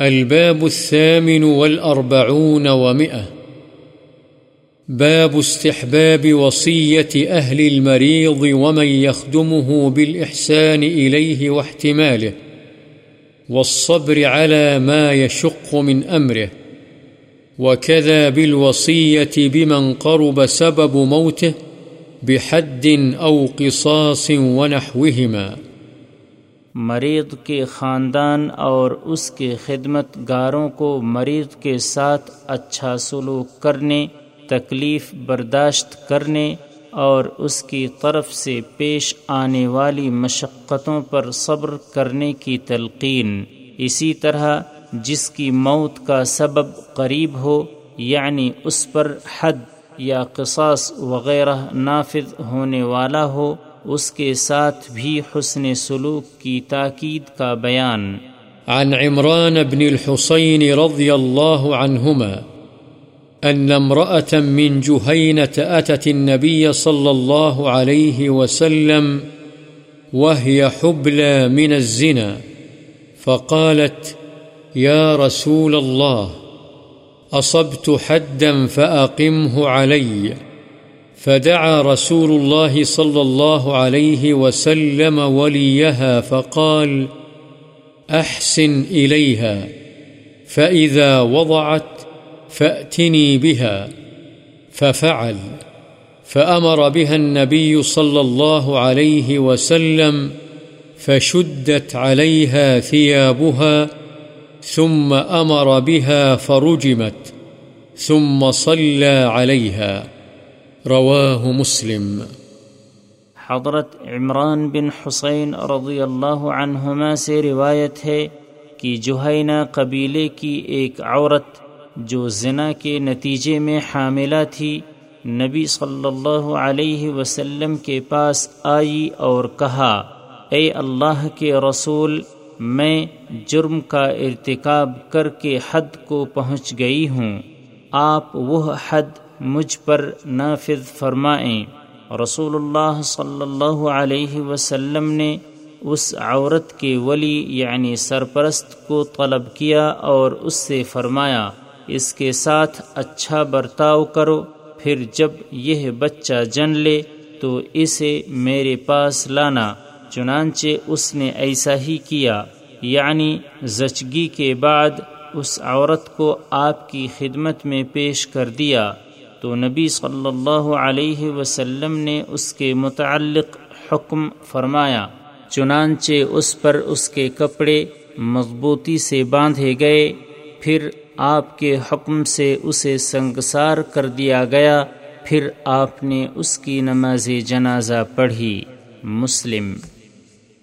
الباب الثامن والأربعون ومئة. باب استحباب وصية أهل المريض ومن يخدمه بالإحسان إليه واحتماله، والصبر على ما يشق من أمره، وكذا بالوصية بمن قرب سبب موته بحد أو قصاص ونحوهما. مریض کے خاندان اور اس کے خدمت گاروں کو مریض کے ساتھ اچھا سلوک کرنے، تکلیف برداشت کرنے اور اس کی طرف سے پیش آنے والی مشقتوں پر صبر کرنے کی تلقین۔ اسی طرح جس کی موت کا سبب قریب ہو یعنی اس پر حد یا قصاص وغیرہ نافذ ہونے والا ہو اس کے ساتھ بھی حسن سلوک کی تاکید کا بیان۔ عن عمران بن الحسين رضي الله عنهما أن امرأة من جهينة أتت النبي صلى الله عليه وسلم وهي حبلى من الزنا فقالت يا رسول الله أصبت حدا فأقمه عليّ فدعا رسول الله صلى الله عليه وسلم وليها فقال، أحسن إليها، فإذا وضعت فأتني بها، ففعل، فأمر بها النبي صلى الله عليه وسلم، فشدت عليها ثيابها، ثم أمر بها فرجمت، ثم صلى عليها. رواه مسلم. حضرت عمران بن حسین رضی اللہ عنہما سے روایت ہے کہ جوہینہ قبیلے کی ایک عورت جو زنا کے نتیجے میں حاملہ تھی، نبی صلی اللہ علیہ وسلم کے پاس آئی اور کہا، اے اللہ کے رسول، میں جرم کا ارتکاب کر کے حد کو پہنچ گئی ہوں۔ آپ وہ حد مجھ پر نافذ فرمائیں۔ رسول اللہ صلی اللہ علیہ وسلم نے اس عورت کے ولی یعنی سرپرست کو طلب کیا اور اس سے فرمایا، اس کے ساتھ اچھا برتاؤ کرو، پھر جب یہ بچہ جن لے تو اسے میرے پاس لانا۔ چنانچہ اس نے ایسا ہی کیا۔ یعنی زچگی کے بعد اس عورت کو آپ کی خدمت میں پیش کر دیا۔ تو نبی صلی اللہ علیہ وسلم نے اس کے متعلق حکم فرمایا، چنانچہ اس پر اس کے کپڑے مضبوطی سے باندھے گئے، پھر آپ کے حکم سے اسے سنگسار کر دیا گیا، پھر آپ نے اس کی نماز جنازہ پڑھی۔ مسلم